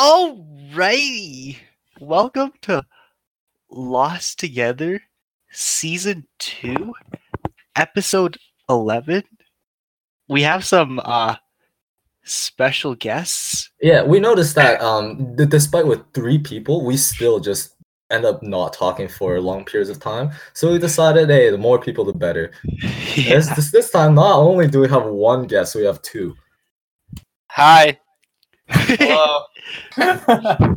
Alrighty. Welcome to Lost Together, Season 2, Episode 11. We have some uh special guests. Yeah, we noticed that um, d- despite with three people, we still just end up not talking for long periods of time. So we decided, hey, the more people, the better. This, this this time, not only do we have one guest, we have two. Hi. Hello.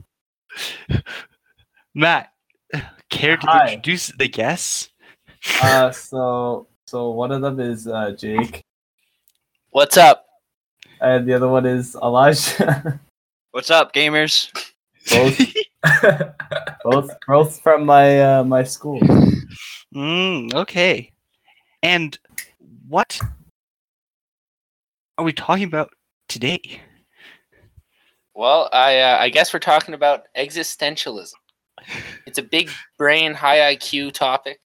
Matt, care to Hi. introduce the guests? uh, so so one of them is uh, Jake, What's up? and the other one is Elijah. What's up, gamers? both, both, both from my uh, my school. Mm, okay. And what are we talking about today? Well, I uh, I guess we're talking about existentialism. It's a big brain, high IQ topic.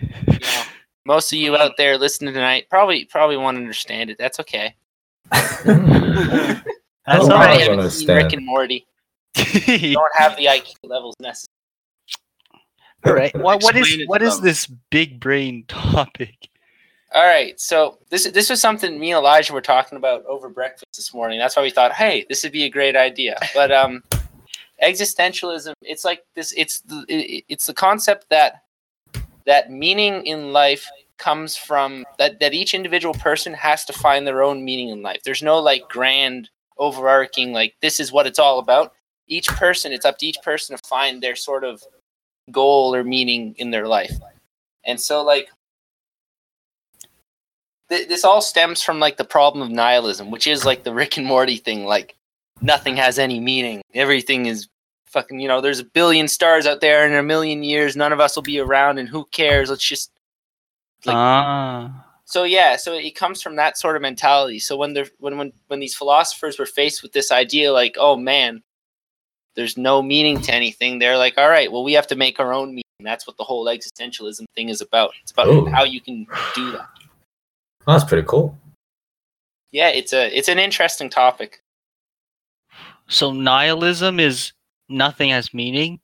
You know, most of you out there listening tonight probably probably won't understand it. That's okay. That's Oh, all I Probably right. don't haven't seen Rick and Morty. You Don't have the IQ levels necessary. All right. What, what is Explain it what to is them. this big brain topic? All right, so this this was something me and Elijah were talking about over breakfast this morning. That's why we thought, hey, this would be a great idea. But um, existentialism, it's like this. It's the it, it's the concept that that meaning in life comes from that that each individual person has to find their own meaning in life. There's no like grand overarching like this is what it's all about. Each person, it's up to each person to find their sort of goal or meaning in their life. And so like th- this all stems from like the problem of nihilism, which is like the Rick and Morty thing. Like nothing has any meaning. Everything is fucking. You know, there's a billion stars out there, and in a million years, none of us will be around, and who cares? Let's just. Like- Ah. So yeah, so it comes from that sort of mentality. So when they're when when when these philosophers were faced with this idea, like, oh man, there's no meaning to anything, they're like, all right, well, we have to make our own meaning. That's what the whole existentialism thing is about. It's about Ooh. how you can do that. That's pretty cool. Yeah, it's a it's an interesting topic. So nihilism is nothing has meaning.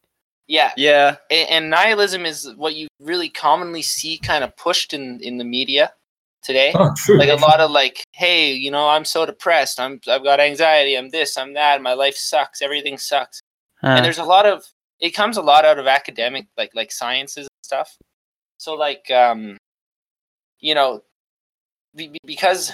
Yeah, Yeah, a- and nihilism is what you really commonly see kind of pushed in in the media today. Oh, true. Like a lot of like, hey, you know, I'm so depressed. I'm I've got anxiety. I'm this. I'm that. My life sucks. Everything sucks. Uh, and there's a lot of it comes a lot out of academic like like sciences and stuff so like um you know be, be- because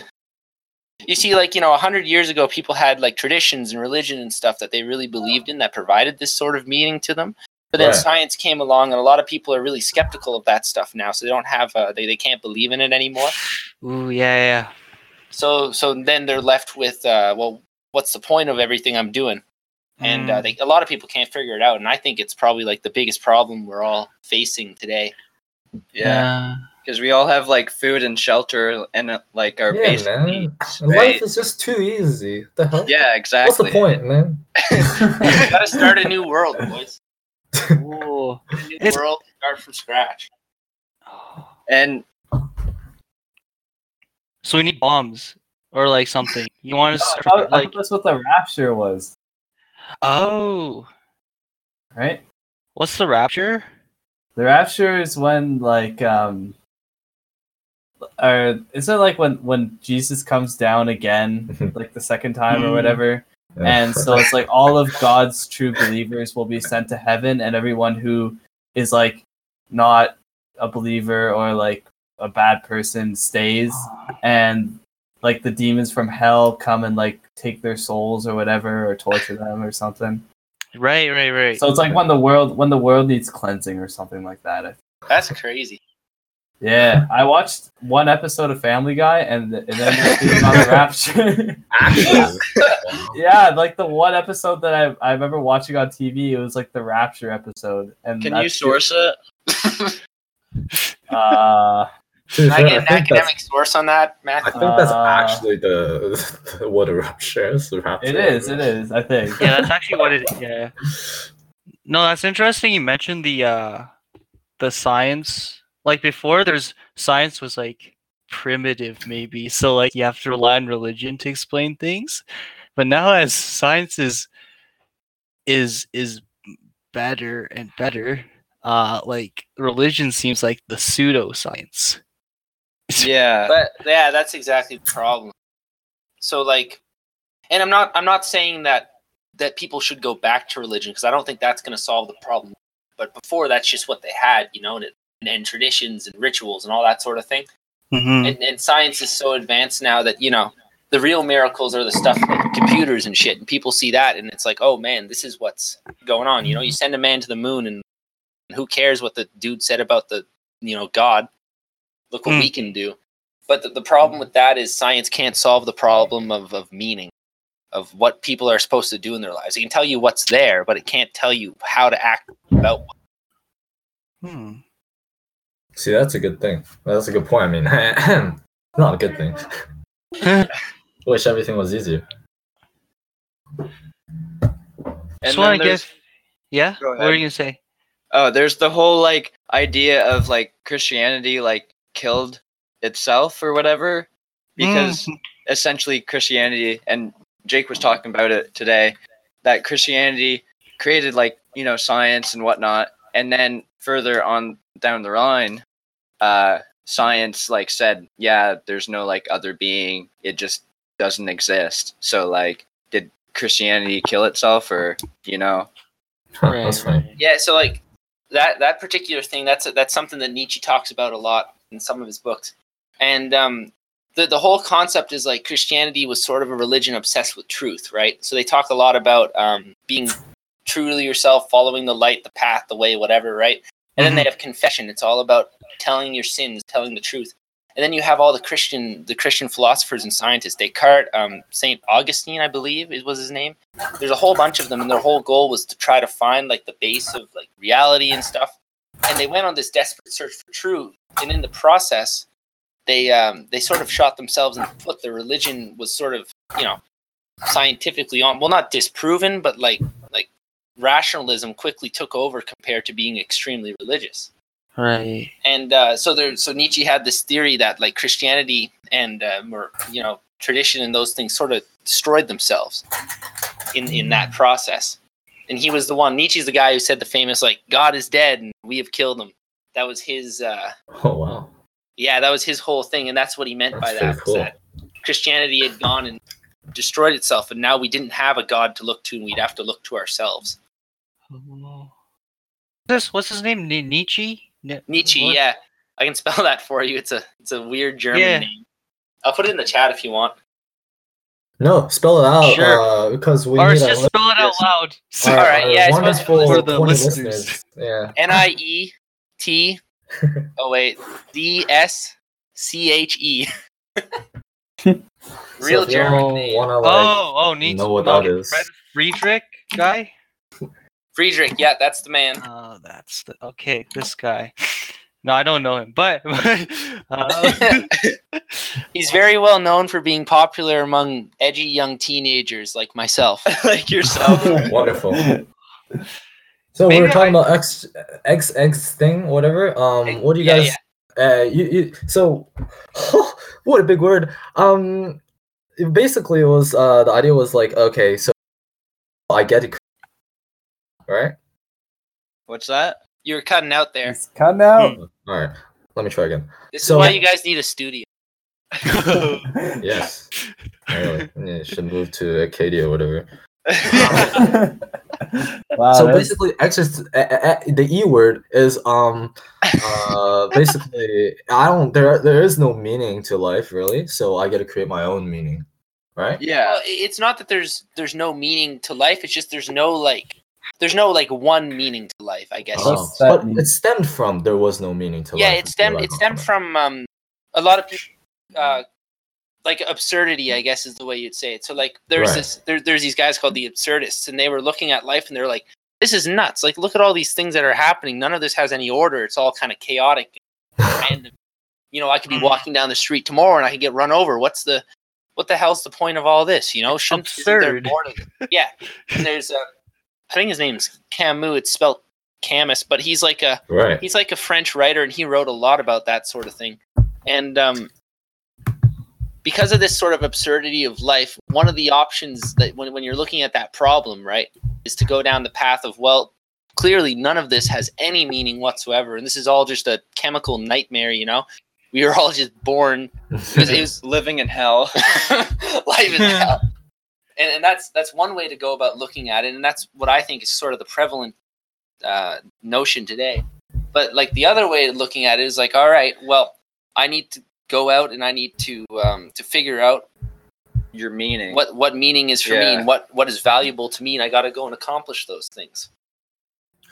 you see like you know 100 years ago people had like traditions and religion and stuff that they really believed in that provided this sort of meaning to them but then Right. science came along and a lot of people are really skeptical of that stuff now so they don't have uh, they, they can't believe in it anymore Ooh, yeah, yeah. so so then they're left with uh well what's the point of everything i'm doing and uh, Mm. they, a lot of people can't figure it out and i think it's probably like the biggest problem we're all facing today yeah, because we all have like food and shelter and uh, like our yeah, basic man. needs. Life is just too easy. The hell? Yeah, exactly. What's the point, man? gotta start a new world boys Ooh. a new It's- world start from scratch And So we need bombs or like something. You want to I start thought, I like thought that's what the rapture was, oh, right? what's the rapture? The rapture is when like um, or is it like when when Jesus comes down again, like the second time or Mm. whatever? and so it's like all of God's true believers will be sent to heaven, and everyone who is like not a believer or like a bad person stays, and like the demons from hell come and like take their souls or whatever, or torture them or something. Right, right, right. So it's like when the world when the world needs cleansing or something like that. I- that's crazy Yeah, I watched one episode of Family Guy, and, and then they're on the rapture. Actually, Yeah, like the one episode that I I remember watching on TV, it was like the Rapture episode. And can you that's- source it? Uh, to can i get an I academic source on that I think that's Uh, actually the, the what a rapture is. The rapture. it is, it is. I think. yeah, that's actually what it. Yeah. No, that's interesting. You mentioned the uh, the science. Like before, there's science was like primitive, maybe. So like you have to rely on religion to explain things. But now, as science is is is better and better, uh, like religion seems like the pseudoscience. Yeah. But yeah, that's exactly the problem. So like, and I'm not I'm not saying that that people should go back to religion because I don't think that's going to solve the problem. But before that's just what they had, you know, and, and traditions and rituals and all that sort of thing. Mhm. And, and science is so advanced now that you know the real miracles are the stuff like computers and shit, and people see that and it's like, oh man, this is what's going on. You know, you send a man to the moon and who cares what the dude said about the you know God? Look what Hmm. we can do. But the, the problem with that is science can't solve the problem of, of meaning, of what people are supposed to do in their lives. It can tell you what's there, but it can't tell you how to act about what. Hmm. See, that's a good thing. That's a good point. I mean, not a good thing. Wish everything was easier. And Just then want to there's- Yeah. What are you gonna say? Oh, there's the whole like idea of like Christianity like killed itself or whatever because mm. essentially Christianity and Jake was talking about it today that Christianity created like you know science and whatnot and then further on down the line uh science like said yeah there's no like other being it just doesn't exist so like did Christianity kill itself or you know Huh, that's funny. Yeah, so like that that particular thing, that's that's something that Nietzsche talks about a lot in some of his books, and um, the the whole concept is like Christianity was sort of a religion obsessed with truth, right? So they talk a lot about um, being true to yourself, following the light, the path, the way, whatever, right? And then they have confession. It's all about telling your sins, telling the truth. And then you have all the Christian the Christian philosophers and scientists. Descartes, um, Saint Augustine, I believe, it was his name there's a whole bunch of them and their whole goal was to try to find like the base of like reality and stuff and they went on this desperate search for truth and in the process they um they sort of shot themselves in the foot their religion was sort of you know scientifically on well not disproven but like rationalism quickly took over compared to being extremely religious Right. and uh, so there so Nietzsche had this theory that like Christianity and um, or you know tradition and those things sort of destroyed themselves in in that process. And he was the one. Nietzsche's the guy who said the famous like God is dead and we have killed him. That was his. uh Oh wow. Yeah, that was his whole thing, and that's what he meant by that. cool. that Christianity had gone and destroyed itself, and now we didn't have a God to look to, and we'd have to look to ourselves. This what's his name? Ni- Nietzsche. Ni- Nietzsche, what? yeah, I can spell that for you. It's a it's a weird German Yeah. name. I'll put it in the chat if you want. No, spell it out Sure. uh, because we Or need just our, spell it out loud. our, Alright, yeah, I suppose wonderful for the listeners. listeners. Yeah. N I E T. Oh wait, D S C H E. Real so German name. Wanna, like, oh, oh, Nietzsche. know what no, that is. Fred Friedrich guy. Friedrich, yeah, that's the man. Oh, that's the okay. This guy. No, I don't know him, but uh, He's very well known for being popular among edgy young teenagers like myself. like yourself Wonderful. So we Maybe were talking about X X X thing, whatever. Um, what do you Yeah, guys? Uh, you, you so what a big word. Um, basically, it was uh the idea was like okay, so I get it, right? what's that You're cutting out there. It's cutting out. All right, let me try again. This So- is why you guys need a studio. Yes, really. Yeah, should move to Acadia or whatever. wow. so that's- basically, X is uh, uh, the E word is um uh basically I don't there there is no meaning to life really, so I get to create my own meaning, right? yeah Well, it's not that there's there's no meaning to life. It's just there's no like there's no like one meaning to life. I guess. Oh, but mean? it stemmed from there was no meaning to yeah, life. it until stemmed it stemmed from um, a lot of people, uh, like absurdity. I guess is the way you'd say it. So like there's Right. this there, there's these guys called the absurdists, and they were looking at life and they're like, this is nuts. Like look at all these things that are happening. None of this has any order. It's all kind of chaotic and random. You know, I could be walking down the street tomorrow and I could get run over. What's the what the hell's the point of all this? You know, shouldn't isn't there Absurd. more to? Yeah, and there's uh, I think his name's Camus. It's spelled Camus, but he's like a right. he's like a French writer, and he wrote a lot about that sort of thing. And um, because of this sort of absurdity of life, one of the options that when, when you're looking at that problem, right, is to go down the path of, well, clearly none of this has any meaning whatsoever. And this is all just a chemical nightmare, you know? We were all just born. It was, Living in hell. life is hell. And, and that's that's one way to go about looking at it, and that's what I think is sort of the prevalent uh, notion today. But like the other way of looking at it is like, all right, well, I need to go out and I need to um, to figure out Your meaning. what what meaning is for me and what what is valuable to me, and I got to go and accomplish those things.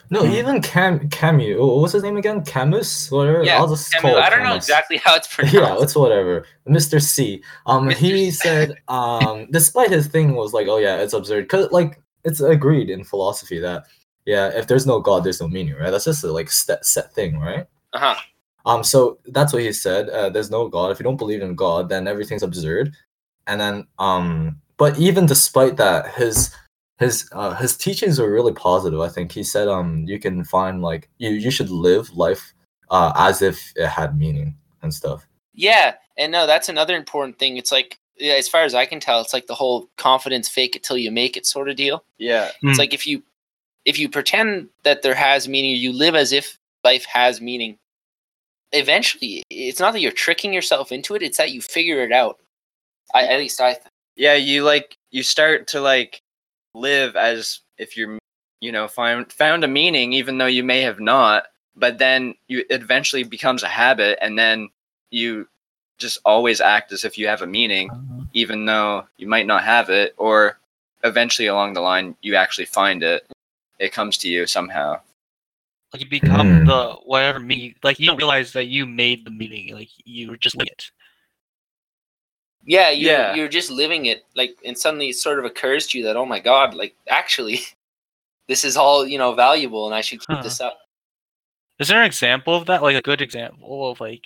No, even Cam Camus. What's his name again? Camus. Whatever. Yeah, I'll just Camus, call I don't know exactly how it's pronounced. Yeah, it's whatever. Mr. C. Um, Mr. he said, um, despite his thing was like, oh yeah, it's absurd, cause like it's agreed in philosophy that yeah, if there's no God, there's no meaning, right? That's just a like set set thing, right? uh-huh. Um, so that's what he said. Uh, there's no God. If you don't believe in God, then everything's absurd. And then, um, but even despite that, his his uh, his teachings were really positive. I think he said, um, you can find like you you should live life uh as if it had meaning and stuff. Yeah, and no, that's another important thing. It's like, yeah, as far as I can tell, it's like the whole confidence fake it till you make it sort of deal. yeah. It's Hmm. like if you if you pretend that there has meaning, you live as if life has meaning. Eventually, it's not that you're tricking yourself into it; it's that you figure it out. I, at least I think. Yeah, you like you start to like live as if you're you know find found a meaning even though you may have not, but then you it eventually becomes a habit and then you just always act as if you have a meaning even though you might not have it or eventually along the line you actually find it. It comes to you somehow. Like you become Hmm. the whatever meaning. Like you don't realize that you made the meaning. Like you were just living it. Yeah, you're, Yeah. you're just living it, like, and suddenly it sort of occurs to you that, oh my god, like, actually, this is all you know valuable, and I should keep Huh. this up. Is there an example of that? Like a good example of like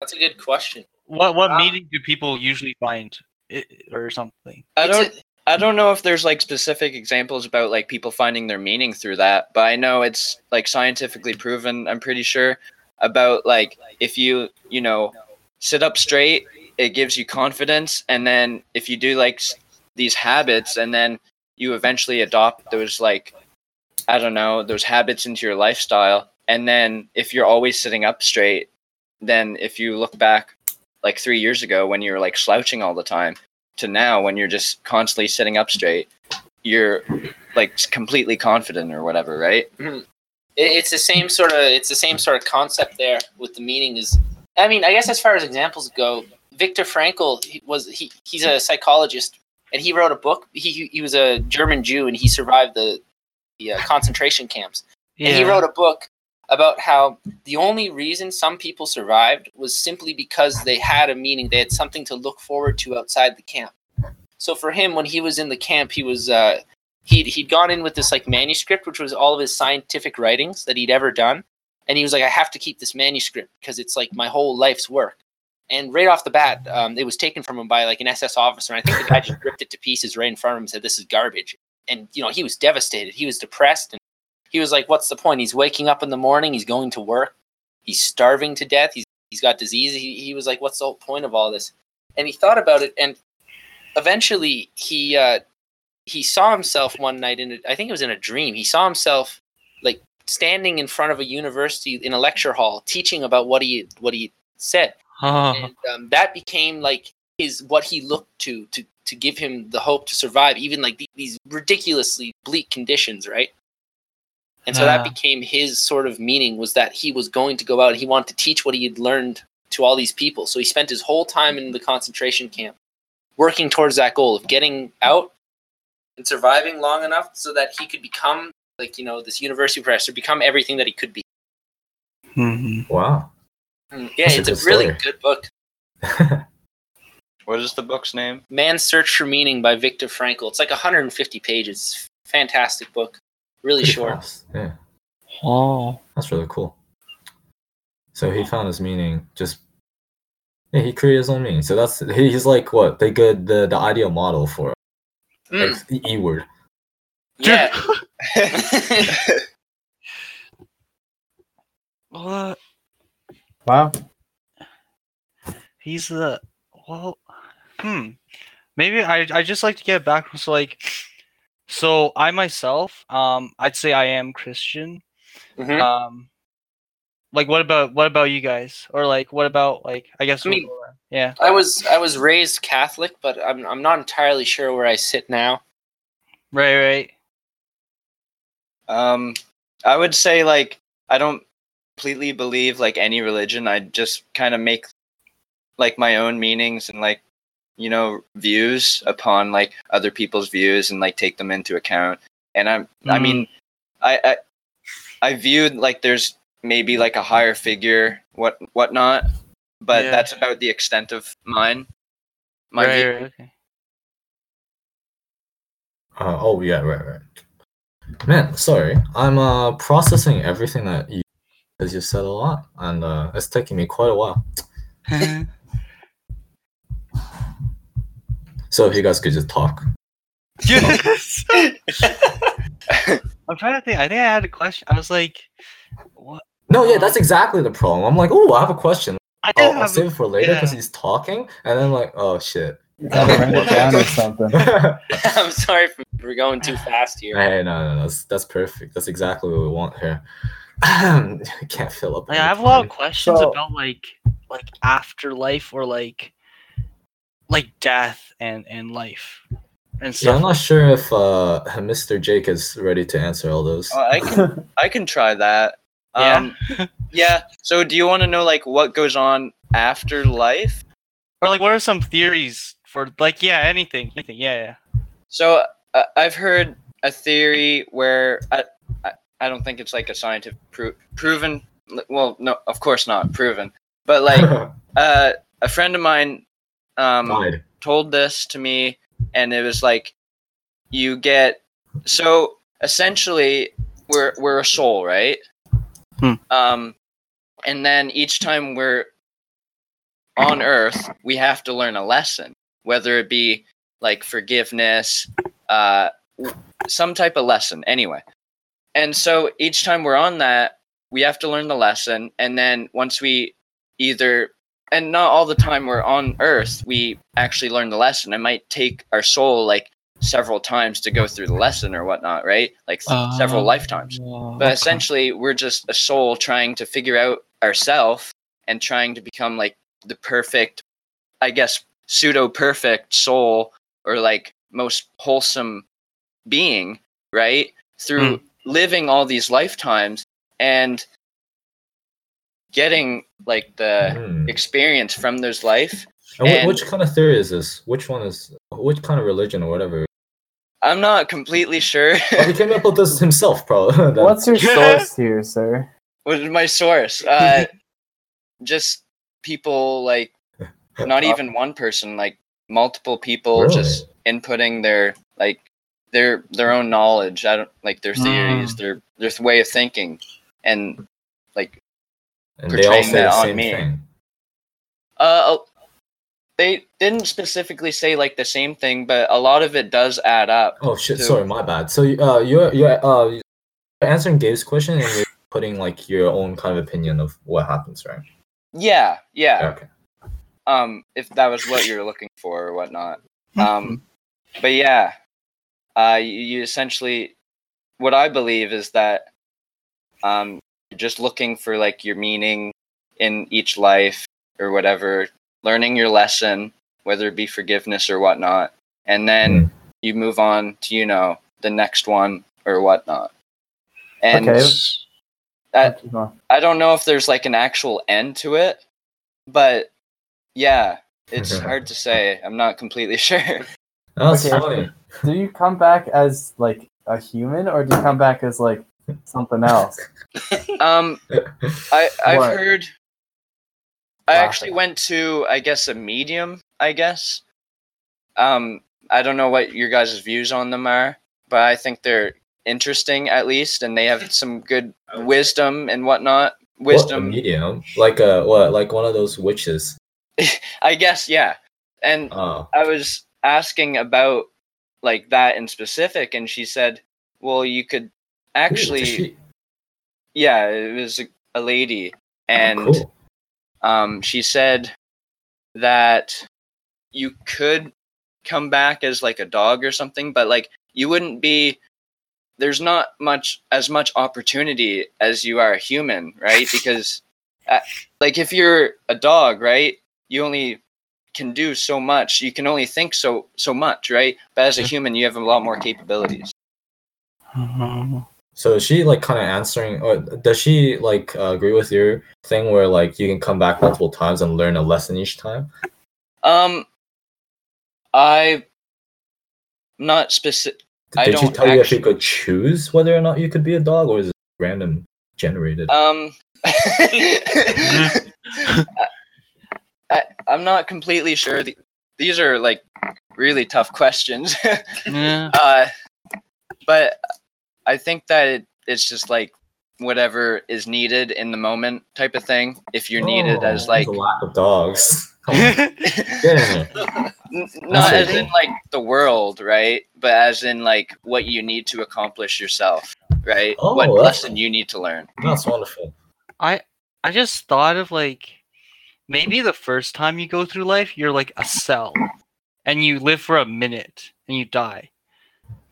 That's a good question. what what Ah. meaning do people usually find i or something? I don't I don't know if there's like specific examples about like people finding their meaning through that, but I know it's like scientifically proven, I'm pretty sure, about like if you, you know, sit up straight, it gives you confidence and then if you do like these habits and then you eventually adopt those like I don't know, those habits into your lifestyle and then if you're always sitting up straight, then if you look back like 3 years ago when you were like slouching all the time, to now when you're just constantly sitting up straight you're like completely confident or whatever right? Mm-hmm. It, it's the same sort of it's the same sort of concept there with the meaning is i mean i guess as far as examples go viktor frankl he was he, he's a psychologist and he wrote a book. He, he- was a german jew and he survived the, the uh, concentration camps. And he wrote a book about how the only reason some people survived was simply because they had a meaning. They had something to look forward to outside the camp. So for him when he was in the camp he was uh, he'd, he'd gone in with this like manuscript which was all of his scientific writings that he'd ever done and he was like i have to keep this manuscript because it's like my whole life's work. And right off the bat um, it was taken from him by like an ss officer and i think the guy just ripped it to pieces right in front of him and said this is garbage. And you know he was devastated. He was depressed and he was like what's the point? He's waking up in the morning he's going to work he's starving to death he's, he's got disease he, he was like what's the whole point of all this? And he thought about it and eventually he uh, he saw himself one night in a, I think it was in a dream. He saw himself like standing in front of a university in a lecture hall teaching about what he what he said, Oh, and um, that became like his what he looked to to to give him the hope to survive, even like the, these ridiculously bleak conditions, right? And so that Ah. became his sort of meaning was that he was going to go out. He wanted to teach what he had learned to all these people. So he spent his whole time in the concentration camp working towards that goal of getting out and surviving long enough so that he could become like you know this university professor become everything that he could be. Mhm. Wow. Mm, yeah That's it's a, good really good book. What is the book's name? Man's search for meaning by viktor frankl. It's like 150 pages. Fantastic book. Really Pretty short. fast, Yeah, oh, that's really cool. So he found his meaning just. Yeah, he created his own meaning. So that's he, he's like what? The good the the ideal model for Mm, like E word. yeah Well, uh, Wow. He's the well. Hmm. Maybe I I just like to get back. So like, so I myself, um, I'd say I am Christian. Mhm. Um, like what about what about you guys? Or like what about like I guess I mean- yeah. I was I was raised Catholic, but I'm I'm not entirely sure where I sit now. Right. Right. Um, I would say like I don't completely believe like any religion. I just kind of make like my own meanings and like you know views upon like other people's views and like take them into account. And I'm I Mhm. mean I, I I viewed like there's maybe like a higher figure what whatnot, but Yeah. that's about the extent of mine. My right, view. right, okay. Uh, oh yeah, right, right. Man, sorry. I'm uh processing everything that you because you said a lot, and uh, it's taking me quite a while. So if you guys could just talk. yes. I'm trying to think. I think I had a question. I was like, what? No, yeah, that's exactly the problem. I'm like, oh, I have a question. I did Oh, I'll have. save it for later because yeah. he's talking, and then like, oh shit. You gotta write it down or something. I'm sorry for we're going too fast here. Hey, no, no, that's that's perfect. That's exactly what we want here. Can't fill up. Like, I have a lot of questions So- about like like afterlife or like like death and and life and Yeah. I'm not sure if uh, Mr. Jake is ready to answer all those. Oh, I can I can try that. Yeah? Um, yeah. So, do you want to know like what goes on after life? or like, what are some theories for like yeah anything anything yeah yeah. So, uh, I've heard a theory where I, I I don't think it's like a scientific pro- proven. Well, no, of course not proven. But like uh, a friend of mine um, Died. told this to me and it was like you get so essentially we're we're a soul right Hmm. um and then each time we're on earth we have to learn a lesson whether it be like forgiveness uh some type of lesson anyway. And so each time we're on that we have to learn the lesson and then once we either and not all the time we're on earth we actually learn the lesson. It might take our soul like several times to go through the lesson or whatnot right? Like th- several lifetimes. But essentially we're just a soul trying to figure out ourself and trying to become like the perfect i guess pseudo perfect soul or like most wholesome being right through living all these lifetimes and getting like the Hmm. experience from those life And and- which kind of theory is this? Which one is which kind of religion or whatever? i'm not completely sure Oh, he came up with this himself, probably. What's your source here, sir? what is my source uh just people like not even one person like multiple people Really? just inputting their like their their own knowledge i don't like their theories Mm. their their way of thinking and like and they all portraying say that the on me. thing. uh they didn't specifically say like the same thing but a lot of it does add up Oh shit! to- Sorry, my bad. So uh, you're you're uh answering Gabe's question and you're putting like your own kind of opinion of what happens, right? yeah yeah Okay. Um if that was what you're looking for or whatnot um but yeah uh you, you essentially what i believe is that um you're just looking for like your meaning in each life or whatever learning your lesson whether it be forgiveness or whatnot and then Mm. you move on to you know the next one or whatnot and Okay. Going. I don't know if there's like an actual end to it but yeah it's hard to say i'm not completely sure That's Okay. funny. Do you come back as like a human, or do you come back as like something else? Um, I I've What? heard. I Wow. actually went to I guess a medium. I guess. Um, I don't know what your guys' views on them are, but I think they're interesting at least, and they have some good wisdom and whatnot. What, a Wisdom, medium, like uh, what, like one of those witches. I guess, yeah. And Oh, I was asking about like that in specific, and she said, "Well, you could actually." She- yeah, it was a, a lady, and cool. um, she said that you could come back as like a dog or something, but like you wouldn't be there's not much as much opportunity as you are a human, right? Because uh, like if you're a dog, right? You only can do so much. You can only think so so much, right? But as a human, you have a lot more capabilities. So is she like kind of answering, or does she like uh, agree with your thing where like you can come back multiple times and learn a lesson each time? Um, I not specific. I Did she don't tell you if you could choose whether or not you could be a dog, or is it random generated? Um, I, I'm not completely sure. The- These are like really tough questions. Yeah. uh, but I think that it, it's just like whatever is needed in the moment type of thing. If you're needed Oh, as like a lack of dogs. Come on, get in here. N- not as in like the world, right? But as in like what you need to accomplish yourself, right? Oh, what lesson you need to learn. That's wonderful. I I just thought of like maybe the first time you go through life, you're like a cell, and you live for a minute and you die.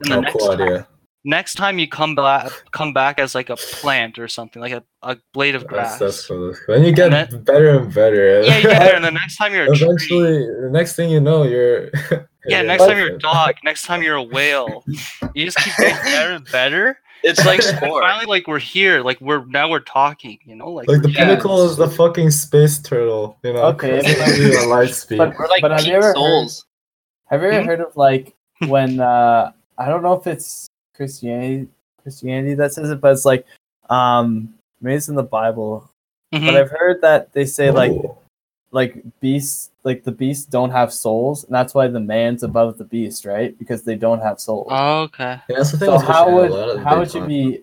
And the Oh, next cool time, idea. next time you come back, come back as like a plant or something, like a, a blade of grass. that's cool. Then you get And better and better. yeah, yeah. And the next time you're. Eventually, the next thing you know, you're. Yeah, next time you're a dog. Next time you're a whale. You just keep getting better and better. It's like sport. finally, like we're here. Like we're now we're talking. You know, like, Like the we're- Yeah. pinnacle is the fucking space turtle, you know. Okay, constantly at light speed. But- We're like But have you ever heard- Have you ever Mhm. heard of like when uh I don't know if it's Christianity Christianity that says it, but it's like um maybe it's in the Bible. But Mhm. I've heard that they say like like beasts like the beasts don't have souls, and that's why the man's above the beast, right? Because they don't have souls. Oh, okay. yeah, that's the thing. so with how would a lot of how would you time- be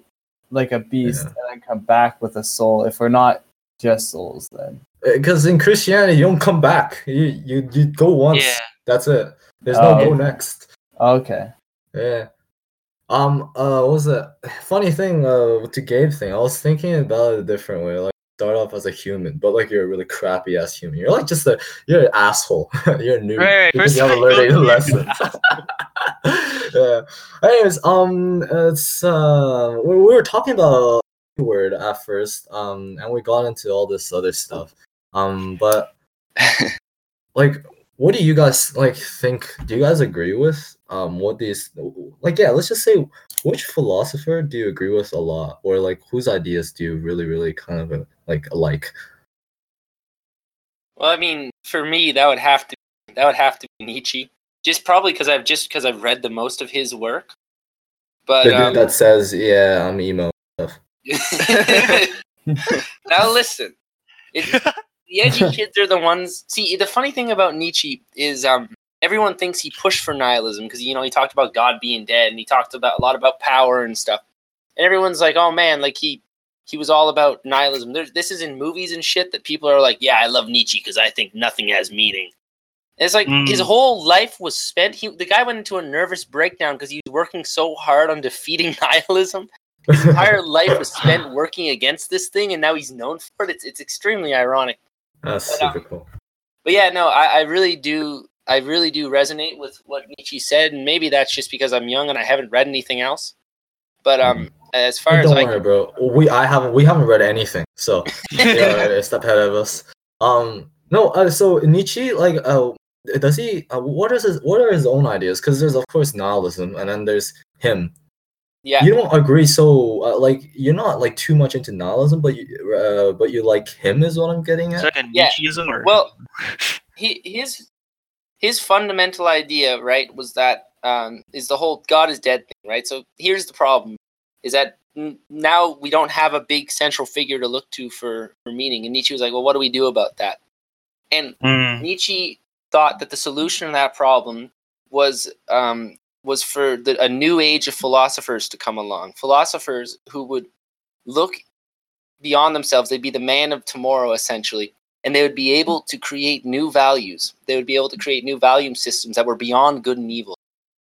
like a beast Yeah. and then come back with a soul if we're not just souls then? Because in Christianity, you don't come back. You you, you go once. Yeah. That's it. There's Oh. no go next. Okay. Yeah. Um. Uh. What was it? Funny thing. Uh. With the Gabe thing, I was thinking about it a different way. Like start off as a human, but like you're a really crappy ass human. You're like just a you're an asshole. you're a noob Right, right, because first you haven't time learned you any go- lessons. yeah. Anyways, um, it's uh, we, we were talking about word at first, um, and we got into all this other stuff, um, but like what do you guys like think do you guys agree with um what these like yeah let's just say which philosopher do you agree with a lot or like whose ideas do you really really kind of uh, like like Well, I mean, for me, that would have to that would have to be Nietzsche. Just probably because I've just because I've read the most of his work. But the dude um, that says yeah i'm emo now listen, it, the edgy kids are the ones. See, the funny thing about Nietzsche is, um, everyone thinks he pushed for nihilism because you know he talked about God being dead and he talked about a lot about power and stuff. And everyone's like, "Oh man, like he he was all about nihilism." There's this is in movies and shit that people are like, "Yeah, I love Nietzsche because I think nothing has meaning." And it's like his Mm. whole life was spent. He the guy went into a nervous breakdown because he was working so hard on defeating nihilism his entire life was spent working against this thing, and now he's known for it. It's it's extremely ironic. That's But, um, super cool. But yeah, no, I, I really do. I really do resonate with what Nietzsche said, and maybe that's just because I'm young and I haven't read anything else. But um, as far as don't I, worry bro. We i haven't we haven't read anything so yeah a step ahead of us. Um no uh, so nietzsche like uh does he uh, what is his what are his own ideas? Because there's of course nihilism and then there's him yeah, you don't agree so uh, like you're not like too much into nihilism but you uh, but you like him is what i'm getting at like a Yeah, Nietzscheism or well, he his his fundamental idea, right, was that um, is the whole God is dead thing, right? So here's the problem: is that n- now we don't have a big central figure to look to for for meaning. And Nietzsche was like, well, what do we do about that? And Mm. Nietzsche thought that the solution to that problem was um, was for the, a new age of philosophers to come along. Philosophers who would look beyond themselves. They'd be the man of tomorrow, essentially, and they would be able to create new values. They would be able to create new value systems that were beyond good and evil,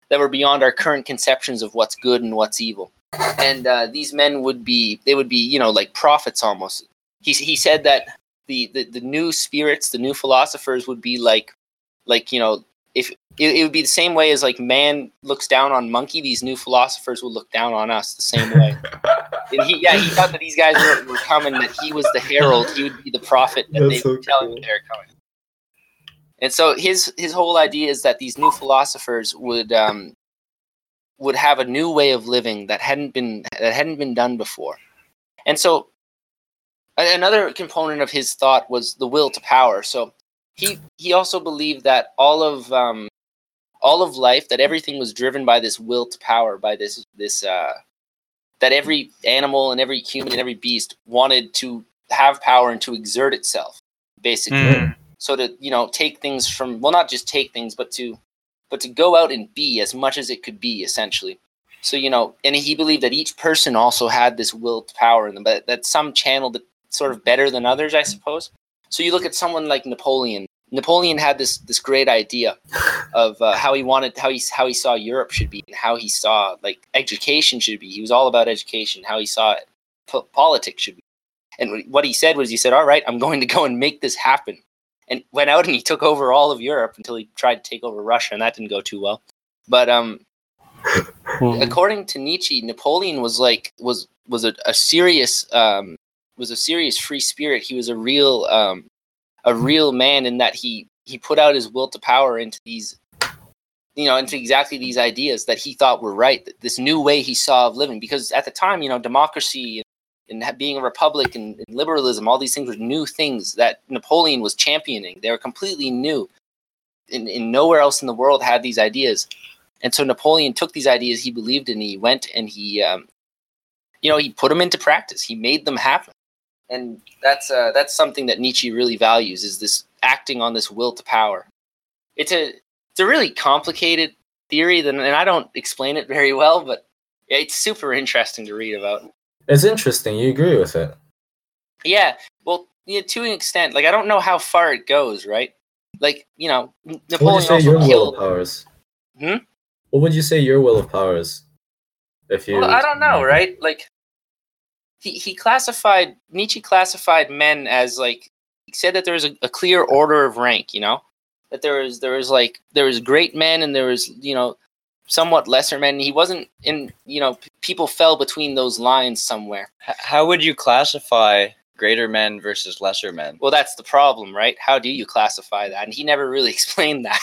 that were beyond our current conceptions of what's good and what's evil. And uh, these men would be, they would be, you know, like prophets almost. He, he said that the, the the new spirits, the new philosophers would be like like you know if it, it would be the same way as like man looks down on monkey, these new philosophers will look down on us the same way. and he yeah he thought that these guys were, were coming, that he was the herald, he would be the prophet that That's they so would tell cool. they're coming. And so his his whole idea is that these new philosophers would um, would have a new way of living that hadn't been that hadn't been done before. And so another component of his thought was the will to power. So he he also believed that all of um, all of life that everything was driven by this will to power by this this uh, that every animal and every human and every beast wanted to have power and to exert itself basically. Mm. so to you know take things from well not just take things but to but to go out and be as much as it could be essentially. So you know and he believed that each person also had this will to power in them but that some channeled it sort of better than others i suppose. So you look at someone like napoleon napoleon had this this great idea of uh, how he wanted how he how he saw europe should be and how he saw like education should be he was all about education how he saw it po- politics should be and what he said was he said all right i'm going to go and make this happen and went out and he took over all of Europe until he tried to take over Russia, and that didn't go too well. But um, according to Nietzsche, Napoleon was like was was a, a serious um, was a serious free spirit. He was a real um, a real man in that he he put out his will to power into these you know into exactly these ideas that he thought were right. This new way he saw of living, because at the time, you know, democracy and being a republic and, and liberalism, all these things were new things that Napoleon was championing. They were completely new. And, and nowhere else in the world had these ideas. And so Napoleon took these ideas he believed in. He went and he, um, you know, he put them into practice. He made them happen. And that's uh, that's something that Nietzsche really values is this acting on this will to power. It's a it's a really complicated theory, and I don't explain it very well, but it's super interesting to read about. It's interesting. You agree with it? Yeah, well, yeah, to an extent. Like I don't know how far it goes, right? Like you know, N- What would you say your will of powers? Hmm? What would you say your will of powers? If you, Well, I don't know, right? Like he he classified Nietzsche classified men as like he said that there was a, a clear order of rank. You know, that there was there was like there was great men and there was you know somewhat lesser men. He wasn't in you know p- people fell between those lines somewhere. H- how would you classify greater men versus lesser men? Well, that's the problem, right? How do you classify that? And he never really explained that.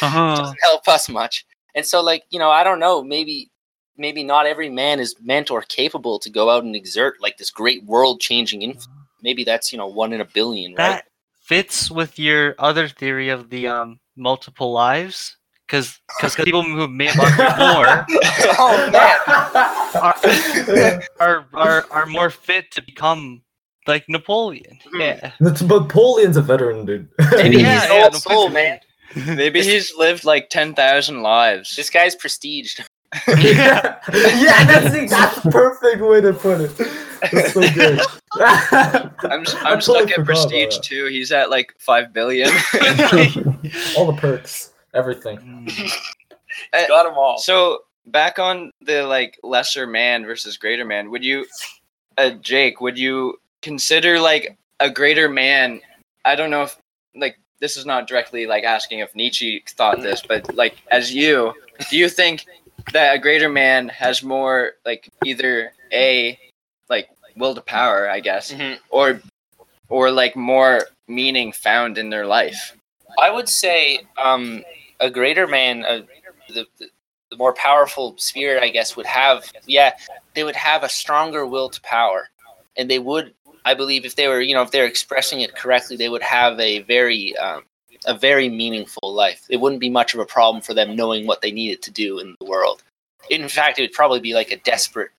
Uh-huh. doesn't help us much. And so, like, you know, I don't know, maybe maybe not every man is meant or capable to go out and exert like this great world changing influence. Maybe that's, you know, one in a billion, right? That fits with your other theory of the um multiple lives, because because people who may love you more oh man. are, are are more fit to become like Napoleon. Mhm. Yeah. But Napoleon's a veteran, dude. Maybe Yeah, he's yeah, old no soul, man. Maybe he's lived like 10,000 lives. This guy's prestiged. Yeah, yeah, that's the, that's the perfect way to put it. That's so good. I'm, s- I I'm totally stuck at Prestige too. He's at like 5 billion. All the perks, everything. Got them all. so, back on the like lesser man versus greater man, would you, uh, Jake, would you consider like a greater man? I don't know if like this is not directly like asking if Nietzsche thought this, but like as you, do you think that a greater man has more like either a like will to power, I guess, Mhm. or or like more meaning found in their life? I would say um, a greater man, the, the the more powerful spirit, I guess, would have. Yeah, they would have a stronger will to power, and they would, I believe, if they were, you know, if they're expressing it correctly, they would have a very, um, a very meaningful life. It wouldn't be much of a problem for them knowing what they needed to do in the world. In fact, it would probably be like a desperate.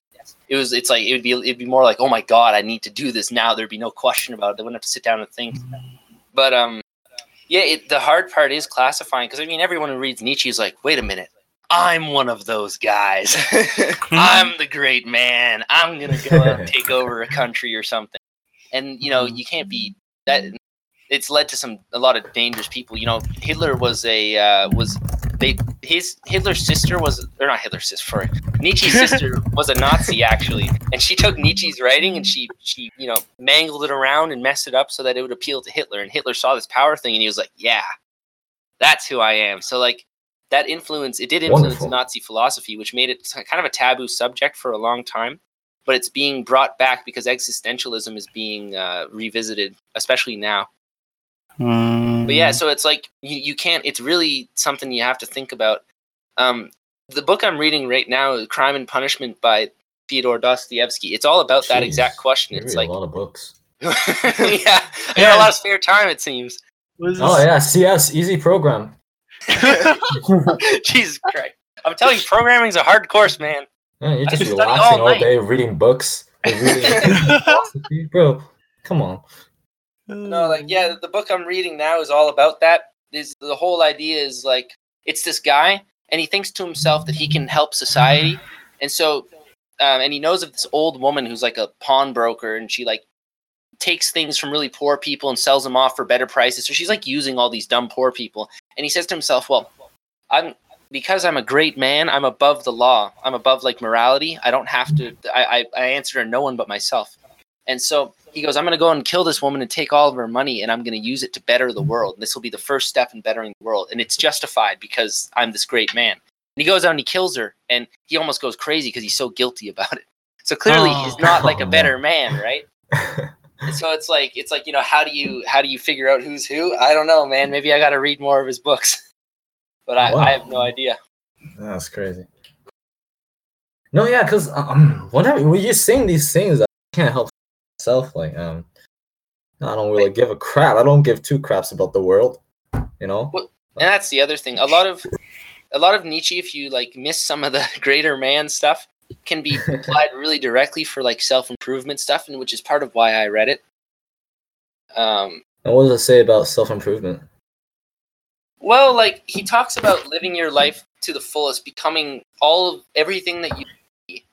It was. It's like it would be. It'd be more like, oh my god, I need to do this now. There'd be no question about it. They wouldn't have to sit down and think. But um, yeah, it, the hard part is classifying because I mean, everyone who reads Nietzsche is like, wait a minute, I'm one of those guys. I'm the great man. I'm gonna go out and take over a country or something. And you know, you can't be that. It's led to some a lot of dangerous people. You know, Hitler was a uh, was they his Hitler's sister was or not Hitler's sister, sorry, Nietzsche's sister was a Nazi actually, and she took Nietzsche's writing and she she you know mangled it around and messed it up so that it would appeal to Hitler, and Hitler saw this power thing and he was like, yeah, that's who I am. So like that influence, it did influence Wonderful. Nazi philosophy, which made it kind of a taboo subject for a long time. But it's being brought back because existentialism is being uh, revisited, especially now. But yeah, so it's like you, you can't. It's really something you have to think about. Um, the book I'm reading right now, "Crime and Punishment" by Fyodor Dostoevsky. It's all about that Jeez, exact question. It's like, a lot of books. yeah, I got a lot of spare time. It seems. Oh yeah, CS easy program. Jesus Christ! I'm telling you, programming's a hard course, man. Yeah, you're just study relaxing all all, day, reading books, reading bro. Come on. No, like yeah, the book I'm reading now is all about that. Is the whole idea is like it's this guy, and he thinks to himself that he can help society, and so, um, and he knows of this old woman who's like a pawnbroker, and she like takes things from really poor people and sells them off for better prices. So she's like using all these dumb poor people, and he says to himself, "Well, I'm." Because I'm a great man, I'm above the law. I'm above like morality. I don't have to. I I, I answer to no one but myself. And so he goes, I'm going to go and kill this woman and take all of her money and I'm going to use it to better the world. And this will be the first step in bettering the world. And it's justified because I'm this great man. And he goes out and he kills her and he almost goes crazy because he's so guilty about it. So clearly Oh. he's not like a better man, right? So it's like it's like, you know, how do you how do you figure out who's who? I don't know, man. Maybe I got to read more of his books. But I, Wow. I have no idea. That's crazy. No, yeah, because um, whenever when you sing these things, I can't help myself. Like, um, I don't really give a crap. I don't give two craps about the world. You know. And that's the other thing. A lot of a lot of Nietzsche, if you like miss some of the greater man stuff, can be applied really directly for like self improvement stuff, and which is part of why I read it. Um, And what does it say about self improvement? well, like he talks about living your life to the fullest, becoming all of everything that you. Be.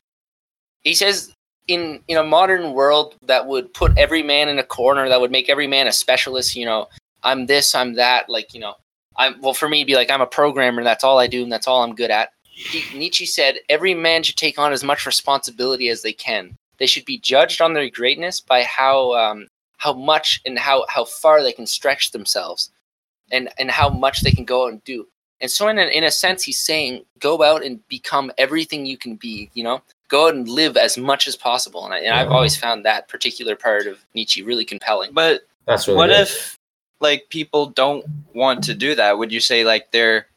He says in in a modern world that would put every man in a corner, that would make every man a specialist. You know, I'm this, I'm that. Like you know, I'm well for me, be like I'm a programmer. That's all I do, and that's all I'm good at. He, Nietzsche said every man should take on as much responsibility as they can. They should be judged on their greatness by how um, how much and how how far they can stretch themselves, and and how much they can go out and do. And so, in a, in a sense, he's saying, go out and become everything you can be. You know, go out and live as much as possible. And, I, and I've always found that particular part of Nietzsche really compelling. But That's really what good. if like people don't want to do that? Would you say like they're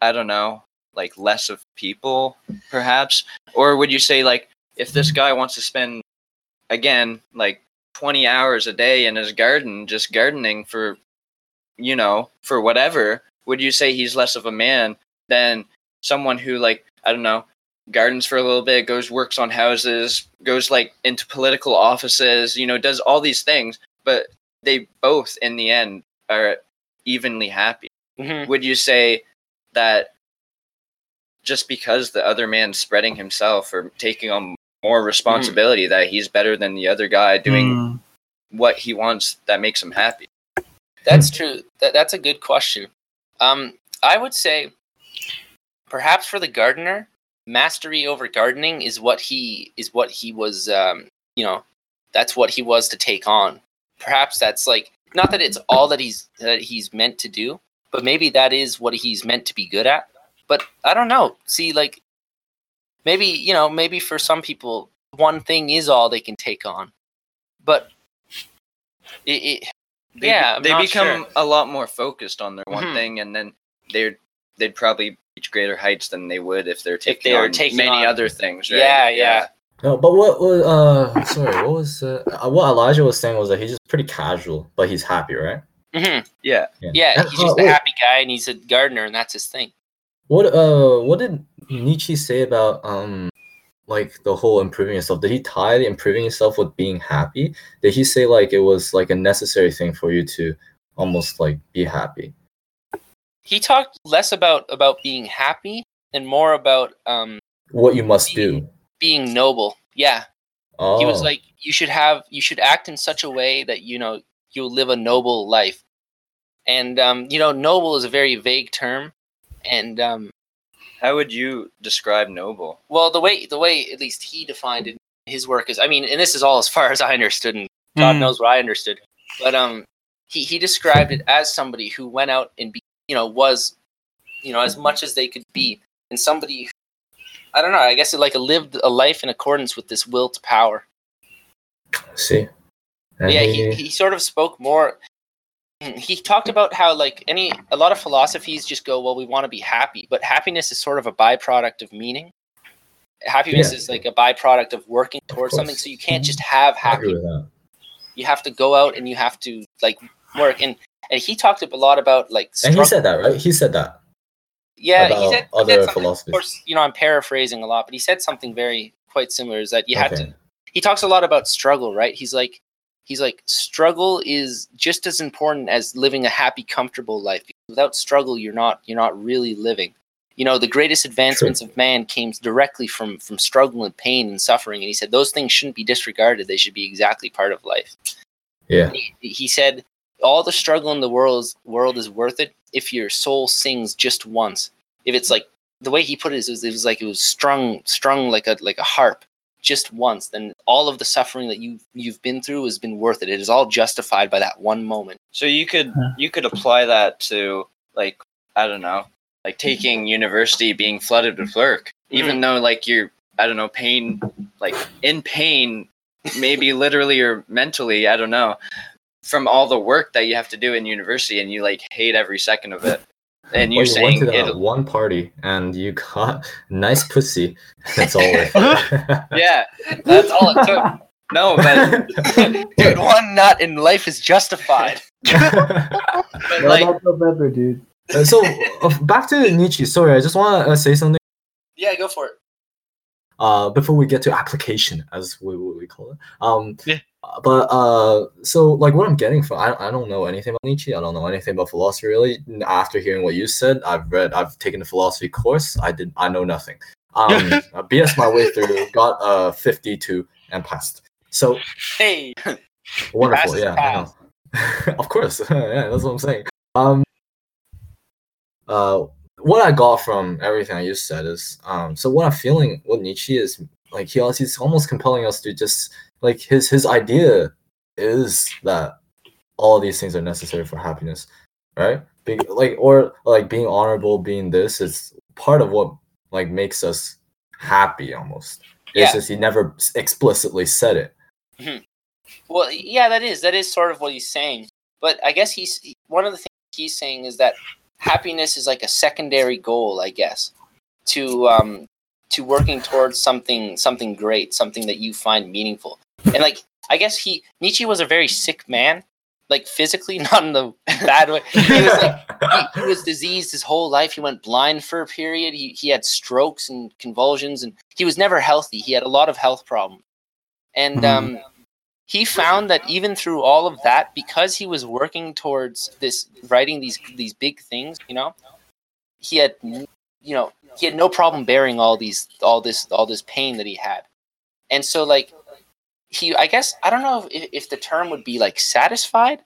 I don't know, like less of people perhaps? Or would you say like if this guy wants to spend again like 20 hours a day in his garden just gardening for you know, for whatever, would you say he's less of a man than someone who like I don't know, gardens for a little bit, goes works on houses, goes like into political offices, you know, does all these things, but they both in the end are evenly happy. Mhm. Would you say that just because the other man's spreading himself or taking on more responsibility that he's better than the other guy doing Mm. what he wants that makes him happy? That's true. That, that's a good question. Um, I would say, perhaps for the gardener, mastery over gardening is what he is what he was. Um, you know, that's what he was to take on. Perhaps that's like not that it's all that he's that he's meant to do, but maybe that is what he's meant to be good at. But I don't know. See, like maybe you know, maybe for some people, one thing is all they can take on. But it, it They, Yeah, I'm they become sure. a lot more focused on their one Mhm. thing, and then they're they'd probably reach greater heights than they would if they're taking they on taking many on- other things. Right? Yeah, yeah. No, but what was uh sorry, what was uh, uh, what Elijah was saying was that he's just pretty casual, but he's happy, right? Mhm. yeah. Yeah, And, he's uh, just a happy guy and he's a gardener and that's his thing. What uh what did Nietzsche say about um like the whole improving yourself? Did he tie the improving yourself with being happy? Did he say like it was like a necessary thing for you to almost like be happy? He talked less about about being happy and more about um What you must do. being noble. Yeah. Oh He was like you should have you should act in such a way that you know you'll live a noble life. And um you know noble is a very vague term And um, How would you describe noble? well, the way the way at least he defined it, his work is. I mean, and this is all as far as I understood, and God Mm. knows what I understood. But um, he he described it as somebody who went out and be, you know was, you know, as much as they could be, and somebody. I don't know. I guess it like lived a life in accordance with this will to power. See. And yeah, he, he sort of spoke more. He talked about how like any a lot of philosophies just go, well, we want to be happy, but happiness is sort of a byproduct of meaning. Happiness Yeah. is like a byproduct of working towards course. something. So you can't just have happiness. You have to go out and you have to like work. And and he talked a lot about like And he said that, right? He said that. yeah, he said, he other something- Of course, you know, I'm paraphrasing a lot, but he said something very quite similar. Is that you have to he talks a lot about struggle, right? He's like he's like struggle is just as important as living a happy, comfortable life. Without struggle, you're not you're not really living. You know, the greatest advancements of man came directly from from struggle and pain and suffering. And he said those things shouldn't be disregarded. They should be exactly part of life. Yeah. He, he said all the struggle in the world is, world is worth it if your soul sings just once. If it's like the way he put it is, it was like it was strung strung like a like a harp just once, then all of the suffering that you you've been through has been worth it. It is all justified by that one moment. So you could you could apply that to like I don't know, like taking university being flooded with work, hmm. even though like you're I don't know pain like in pain, maybe literally or mentally I don't know, from all the work that you have to do in university and you like hate every second of it, and Well, you're you went saying to that it, one party and you got nice pussy. That's all. it. yeah, that's all it took. No, but Dude, one nut in life is justified. but No, like that's no dude. Uh, so uh, back to Nietzsche. Sorry, I just want to uh, say something. Yeah, go for it. uh, before we get to application, as we, we we call it. Um, Yeah. But uh, so like what I'm getting from, I, I don't know anything about Nietzsche. I don't know anything about philosophy really. After hearing what you said, I've read, I've taken a philosophy course. I did, I know nothing. Um, I BS my way through, got uh 52 and passed. So Hey, wonderful, yeah. Of course, yeah, that's what I'm saying. Um, uh, what I got from everything I just said is, um, so what I'm feeling with Nietzsche is like he also, he's almost compelling us to just like his his idea is that all these things are necessary for happiness, right? Be, like or like being honorable, being this is part of what like makes us happy almost. It's Yeah. just he never explicitly said it. Well, yeah, that is that is sort of what he's saying. But I guess he's one of the things he's saying is that happiness is like a secondary goal, I guess, to um to working towards something something great, something that you find meaningful. And like I guess he Nietzsche was a very sick man, like physically, not in the bad way. He was like he, he was diseased his whole life. He went blind for a period. He he had strokes and convulsions, and he was never healthy. He had a lot of health problems, and Mhm. um, he found that even through all of that, because he was working towards this, writing these these big things, you know, he had, you know, he had no problem bearing all these all this all this pain that he had, and so like he, I guess I don't know if, if the term would be like satisfied,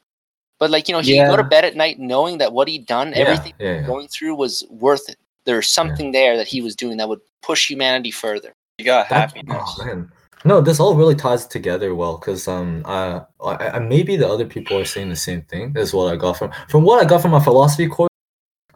but like you know he would go to bed at night knowing that what he'd done, Yeah, everything yeah, yeah. going through was worth it. There's something there that he was doing that would push humanity further. you got That- happiness. Oh, man. No, this all really ties together well because um uh I, I, maybe the other people are saying the same thing. Is what I got from from what I got from my philosophy course.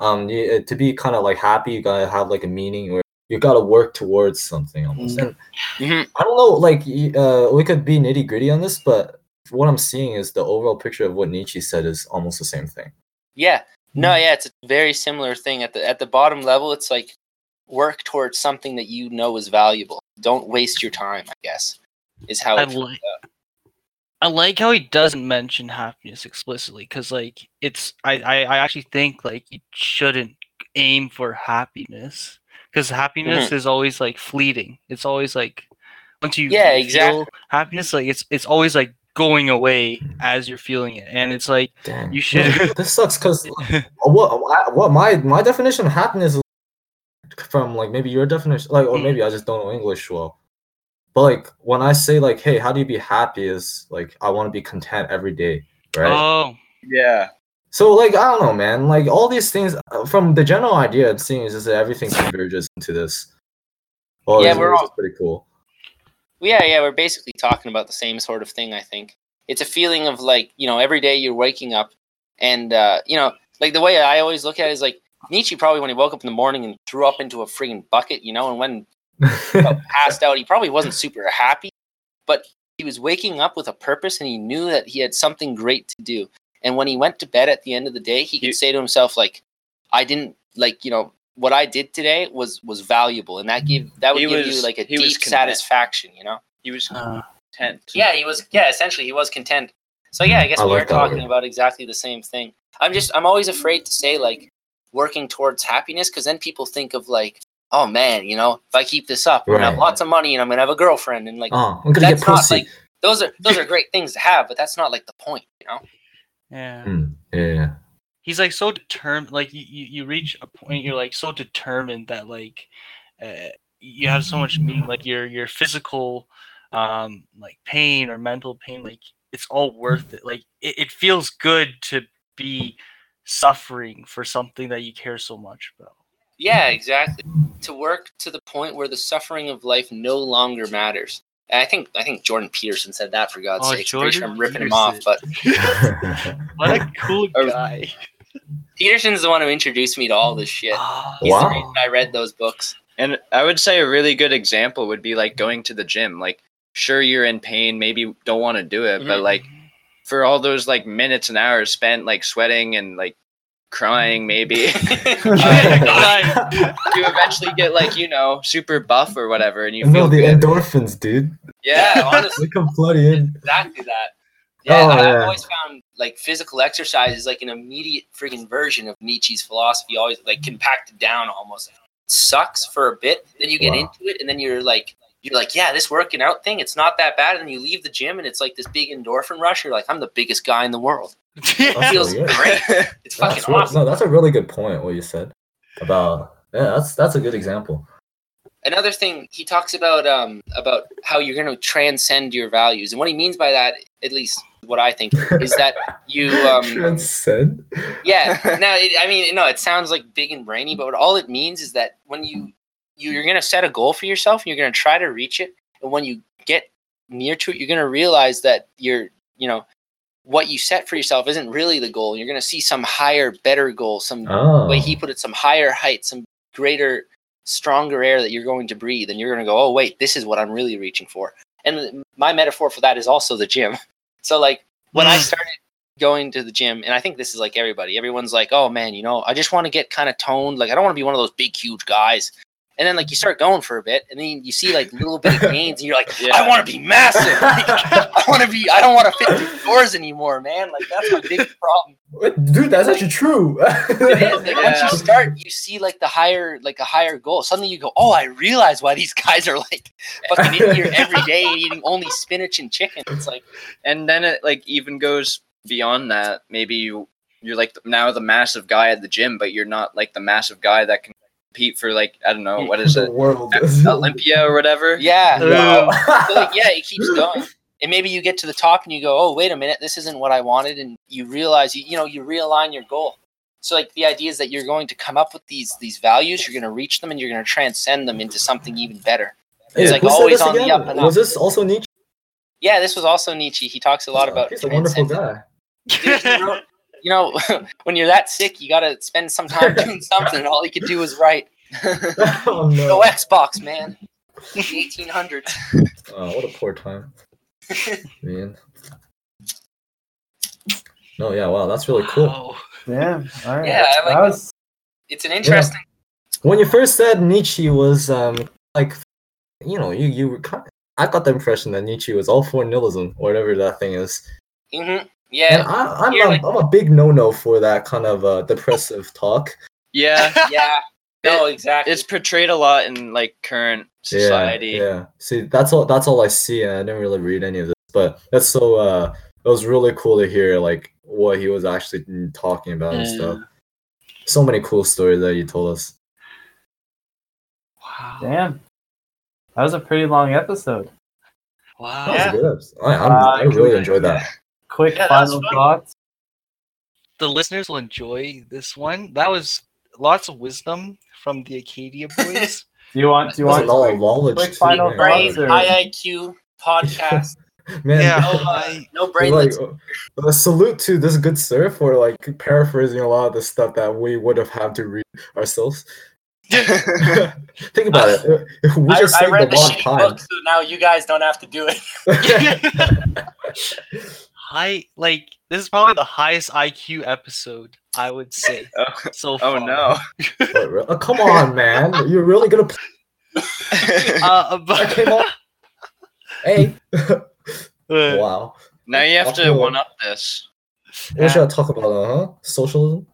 Um, you, uh, to be kind of like happy, you gotta have like a meaning, or you gotta work towards something almost. Mm. And Mhm. I don't know, like uh, we could be nitty gritty on this, but what I'm seeing is the overall picture of what Nietzsche said is almost the same thing. Yeah. No, yeah, it's a very similar thing. At the at the bottom level, it's like work towards something that you know is valuable. Don't waste your time, I guess. Is how I it, like. I like how he doesn't mention happiness explicitly because, like, it's I, I I actually think like you shouldn't aim for happiness because happiness is always like fleeting. It's always like once you Yeah, feel exactly. happiness, like it's it's always like going away as you're feeling it, and it's like Damn, You should- this sucks because what what my my definition of happiness is from like maybe your definition like or Mm. maybe I just don't know English well. But like when I say like hey how do you be happy is like I want to be content every day, right? oh Yeah. So like I don't know, man. Like all these things uh, from the general idea, it seems is that everything converges into this. Well, Yeah, we're all- pretty cool. Yeah, yeah, we're basically talking about the same sort of thing. I think it's a feeling of like you know every day you're waking up, and uh, you know like the way I always look at it is like Nietzsche probably when he woke up in the morning and threw up into a friggin' bucket, you know, and when passed out, he probably wasn't super happy, but he was waking up with a purpose and he knew that he had something great to do. And when he went to bed at the end of the day, he could You- say to himself like, "I didn't like you know." What I did today was was valuable, and that gave that would He give you like a he was deep satisfaction, you know. He was Uh, content. Yeah, he was. Yeah, essentially, he was content. So yeah, I guess I we like are talking word. about exactly the same thing. I'm just, I'm always afraid to say like working towards happiness because then people think of like, oh man, you know, if I keep this up, I'm gonna have lots of money and I'm gonna have a girlfriend and like oh, I'm gonna that's get not pussy. like those are those are great things to have, but that's not like the point, you know. Yeah. Mm, yeah. he's like so determined like you, you, you reach a point you're like so determined that like uh, you have so much meaning like your your physical um like pain or mental pain like it's all worth it like it, it feels good to be suffering for something that you care so much about Yeah, exactly. To work to the point where the suffering of life no longer matters. And I think I think Jordan Peterson said that for God's Oh, sake. I'm pretty sure I'm Jordan ripping him off, but what a cool guy Peterson's the one who introduced me to all this shit. Ah, Wow. I read those books. And I would say a really good example would be like going to the gym. Like, sure, you're in pain, maybe don't want to do it, but Mhm. like for all those like minutes and hours spent like sweating and like crying, maybe Guy. you eventually get like you know super buff or whatever, and you no, feel the good. endorphins, dude. Yeah, honestly. They come flooding in. exactly that. Oh, yeah, Oh, I, I've yeah. always found like physical exercise is like an immediate freaking version of Nietzsche's philosophy. Always like compacted down almost. It sucks for a bit, then you get Wow. into it, and then you're like, you're like, yeah, this working out thing, it's not that bad. And then you leave the gym, and it's like this big endorphin rush. You're like, I'm the biggest guy in the world. It That's feels really good. great. It's fucking That's real- awesome. No, that's a really good point. What you said about yeah, that's that's a good example. another thing he talks about um about how you're going to transcend your values and what he means by that at least what i think is that you um Transcend. yeah Now, it, i mean no it sounds like big and brainy but what all it means is that when you you're going to set a goal for yourself and you're going to try to reach it and when you get near to it you're going to realize that you're you know what you set for yourself isn't really the goal you're going to see some higher better goal some Oh. way he put it, some higher height, some greater, stronger air that you're going to breathe, and you're going to go, oh wait, this is what I'm really reaching for. And my metaphor for that is also the gym. So like when I Mm. started going to the gym, and I think this is like everybody, everyone's like, oh man, you know, I just want to get kind of toned. Like I don't want to be one of those big, huge guys. And then like you start going for a bit, and then you see like little bit of gains, and you're like, Yeah. I want to be massive. Like, I want to be. I don't want to fit through doors anymore, man. Like that's my big problem. Dude, that's actually true. It is. Like, once you start, you see like the higher, like a higher goal. Suddenly you go, oh, I realize why these guys are like fucking in here every day eating only spinach and chicken. It's like, and then it like even goes beyond that. Maybe you you're like now the massive guy at the gym, but you're not like the massive guy that can compete for like I don't know what is the it world. Olympia or whatever. yeah, Wow. So, like, yeah, it keeps going. And maybe you get to the top and you go, oh, wait a minute, this isn't what I wanted, and you realize, you, you know, you realign your goal. So like the idea is that you're going to come up with these these values, you're going to reach them, and you're going to transcend them into something even better. Hey, like always this on the up and up. Was this also Nietzsche? Yeah, this was also Nietzsche. He talks a lot oh, about He's a wonderful guy. Dude, he wrote- you know, when you're that sick, you got to spend some time doing something. And all he could do was write. oh no. No Xbox, man. The 1800s. Oh, what a poor time. Man. No, yeah, wow, that's really cool. Wow. Yeah. All right. Yeah, I like was It's an interesting. When you first said Nietzsche was um like you know, you you were kind I got the impression that Nietzsche was all for nihilism, or whatever that thing is. Hmm And Yeah, I, I'm, a, like- I'm a big no-no for that kind of uh, depressive talk. Yeah, yeah. No, exactly. it's portrayed a lot in like current society. Yeah, yeah. See, that's all. That's all I see, and I didn't really read any of this. But that's so. uh It was really cool to hear like what he was actually talking about and stuff. So many cool stories that you told us. Wow. damn. That was a pretty long episode. Wow. That was Yeah. good. I, I'm, Uh, I really enjoyed that. Quick Yeah, final thoughts. the listeners will enjoy this one. That was lots of wisdom from the Acadia boys. Do you want? Do you That's want? a lot knowledge. quick final man. Brain, thoughts or- high IQ podcast. Man, yeah, No, uh, I, no like, brainlets. uh, a salute to this good sir for like paraphrasing a lot of the stuff that we would have had to read ourselves. Think about it. uh, We I, just I saved read a the lot time. book, so now you guys don't have to do it. High like this is probably the highest IQ episode I would say oh, so far. oh no. But re- uh, come on, man! You're really gonna play? Uh, but came on. Hey! uh, wow. now you have I'll to feel- one up this. What should I talk about? Uh huh. Socialism.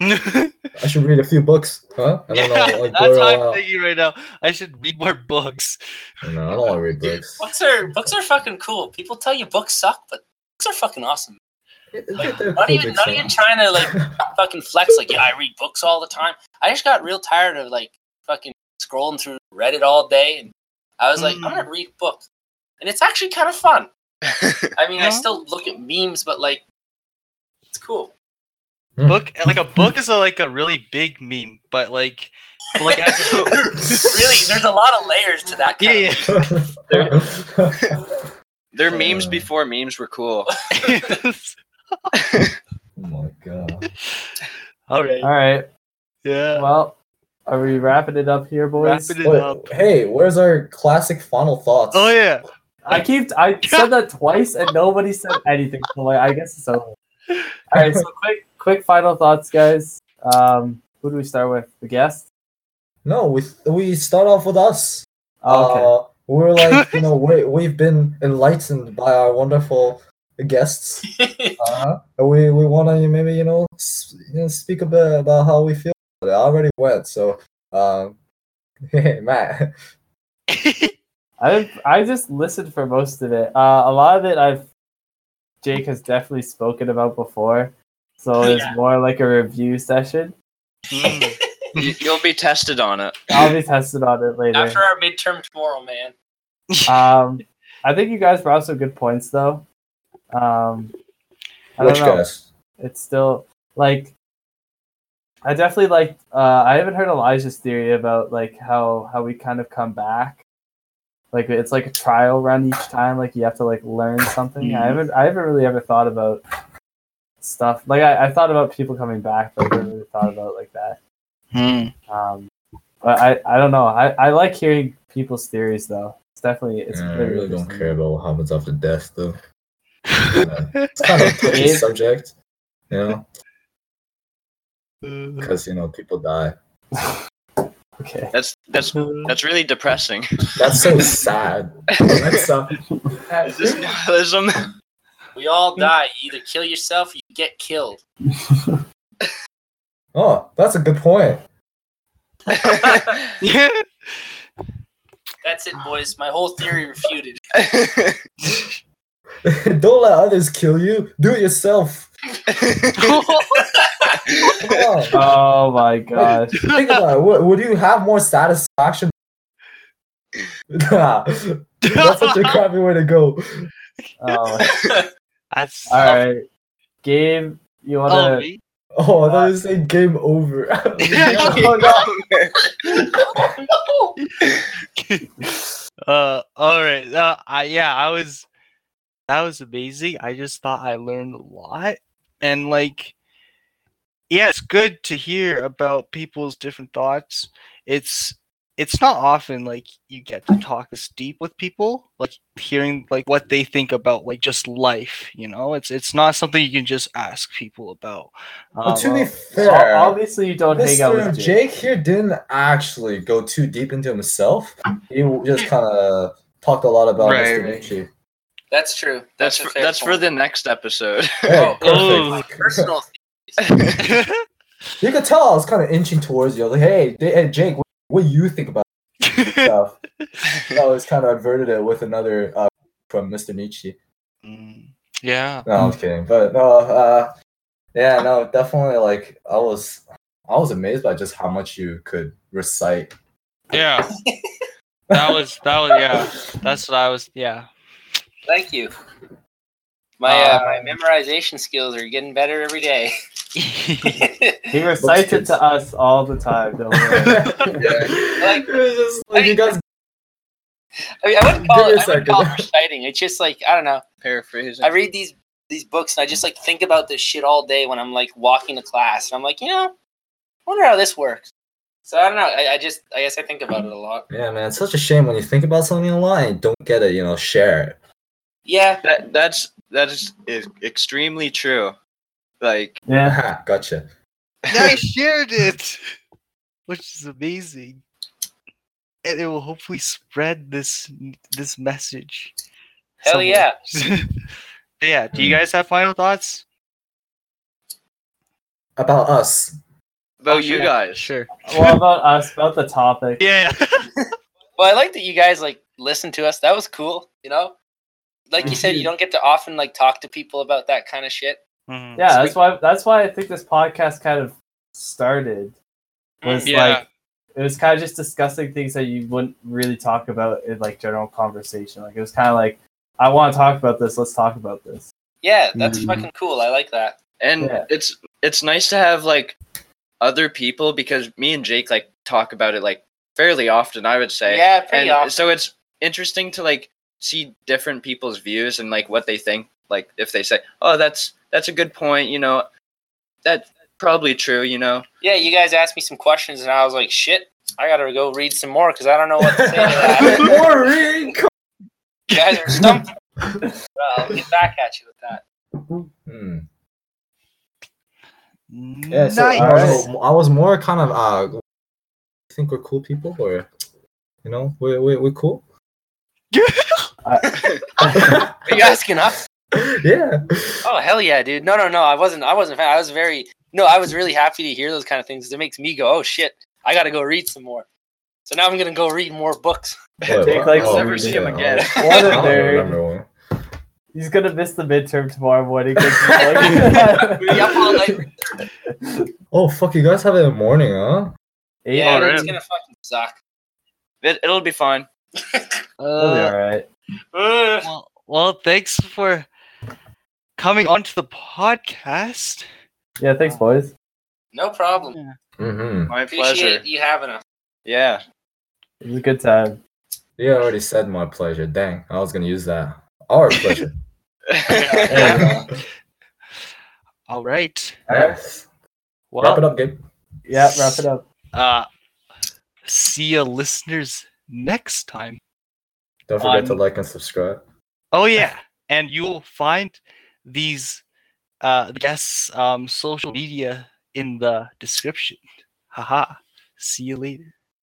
I should read a few books, huh? I don't yeah, know, like that's what I'm out. thinking right now. I should read more books. No, I don't want to read Dude, books. books are books are fucking cool. People tell you books suck, but books are fucking awesome. They're Not even not even stuff. trying to like fucking flex like yeah I read books all the time. I just got real tired of like fucking scrolling through Reddit all day, and I was like I'm gonna read books, and it's actually kind of fun. I mean I still look at memes, but like it's cool. Hmm. Book like a book is a, like a really big meme, but like like really, there's a lot of layers to that. Kind yeah, of yeah. They're memes Uh. before memes were cool. oh my god. All right. All right. Yeah. Well, are we wrapping it up here, boys? Wrapping it Wait, up. hey, where's our classic final thoughts? Oh yeah. I keep I said that twice and nobody said anything. So like, I guess it's over. All right. So quick, quick final thoughts, guys. Um, who do we start with? The guest. No, we we start off with us. Oh, okay. Uh, we're like, you know, we we've been enlightened by our wonderful guests. Uh-huh. And we we want to maybe you know, s- you know speak a bit about how we feel. I already went, so um, hey Matt. I I just listened for most of it. Uh, a lot of it I've Jake has definitely spoken about before, so it's Yeah. more like a review session. Mm. You- You'll be tested on it. I'll be tested on it later. After our midterm tomorrow, man. Um, I think you guys brought some good points though. Um, I Which don't know. guys? It's still like I definitely like. Uh, I haven't heard Elijah's theory about like how how we kind of come back. Like it's like a trial run each time. Like you have to like learn something. I haven't I haven't really ever thought about stuff like I, I thought about people coming back, but I never really thought about it like that. Mm. Um, but I I don't know. I I like hearing people's theories though. It's definitely it's Yeah, I really don't care about what happens after death, though. It's kind of a touchy subject, you know, because you know people die. Okay. That's that's that's really depressing. That's so sad. That's uh, Is this nihilism? We all die. You either kill yourself or you get killed. Oh, that's a good point. yeah. That's it, boys. My whole theory refuted. Don't let others kill you. Do it yourself. Come on. Oh my gosh. Think about it. Would, would you have more satisfaction? Nah, that's such a crappy way to go. Oh. That's All right, Game, you Oh, wanna? Me? Oh, I thought you saying game over. oh no! uh, all right. Uh, I yeah, I was. That was amazing. I just thought I learned a lot, and like, yeah, it's good to hear about people's different thoughts. It's it's not often like you get to talk this deep with people, like hearing like what they think about like just life. You know, it's it's not something you can just ask people about. Well, to be Um, fair, Ob- Obviously, you don't hang out with Jake. Jake. here didn't actually go too deep into himself. He just kind of talked a lot about Right, Mr. right. Nietzsche. That's true. That's a for, that's for the next episode. Hey, Oh. perfect. personal. You could tell I was kind of inching towards you. I was like, hey, hey Jake, what, what do you think about stuff? I was kind of averted it with another uh, from Mr. Nietzsche. Mm, yeah. No, I'm kidding. But no, uh, yeah, no, definitely. Like, I was, I was amazed by just how much you could recite. Yeah. That was that was yeah. That's what I was yeah. Thank you. My uh, Uh, my memorization skills are getting better every day. He recites it to us all the time. Don't worry. Like- It's just like you guys. I, mean, I wouldn't call Give it. a I wouldn't call it reciting. It's just like I don't know. Paraphrasing. I read these these books and I just like think about this shit all day when I'm like walking to class and I'm like, you know, I wonder how this works. So I don't know. I, I just I guess I think about it a lot. Yeah, man, it's such a shame when you think about something a lot and don't get it, you know, share it. Yeah, that that's that is, is extremely true. Like Yeah. Gotcha. I shared it, which is amazing, and it will hopefully spread this this message. hell somewhere. yeah. yeah. Do you hmm. guys have final thoughts? About us. Oh, about Oh, you sure. guys. Sure. What about us? About the topic? Yeah. Well, I like that you guys like listen to us. That was cool. You know, like you said, you don't get to often like talk to people about that kind of shit. Mhm. Yeah, that's why. That's why I think this podcast kind of started. Was Yeah. like it was kind of just discussing things that you wouldn't really talk about in like general conversation. Like it was kind of like, I want to talk about this. Let's talk about this. Yeah, that's Mhm. fucking cool. I like that. and Yeah. it's it's nice to have like other people because me and Jake like talk about it like fairly often. I would say. Yeah, pretty and often. so it's interesting to like see different people's views and like what they think. Like if they say, "Oh, that's that's a good point," you know, that's probably true. You know, Yeah, you guys asked me some questions and I was like, shit, I gotta go read some more because I don't know what to say to that. Maureen, you guys are stumped. Well, I'll get back at you with that. Hmm. Yeah, so nice. I, was, I was more kind of uh think we're cool people or you know, we're we're, we're cool. Are you asking us? yeah. Oh hell yeah, dude! No, no, no. I wasn't. I wasn't. I was very. No, I was really happy to hear those kind of things. It makes me go, oh shit, I gotta go read some more. So now I'm gonna go read more books. Wait, Jake what? likes Oh, never see him again. oh. What a I don't nerd. He's gonna miss the midterm tomorrow morning. 'cause he's Be all night. Oh fuck, you guys have it in the morning, huh? Eight Yeah, Oh, it's gonna fucking suck. it, it'll be fine. It'll be Uh, all right. Ugh. well, well, thanks for coming onto the podcast. Yeah, thanks, boys. no problem. Mm-hmm. My Appreciate pleasure. you having us. Yeah. It was a good time. You already said my pleasure. Dang, I was gonna use that. Our pleasure. Yeah. All right. yes. Well, Wrap it up, Gabe. Yeah, wrap it up. Uh, see you, listeners, next time. Don't forget to like and subscribe. Oh yeah, and you'll find these uh guests' um social media in the description. Haha. See you later.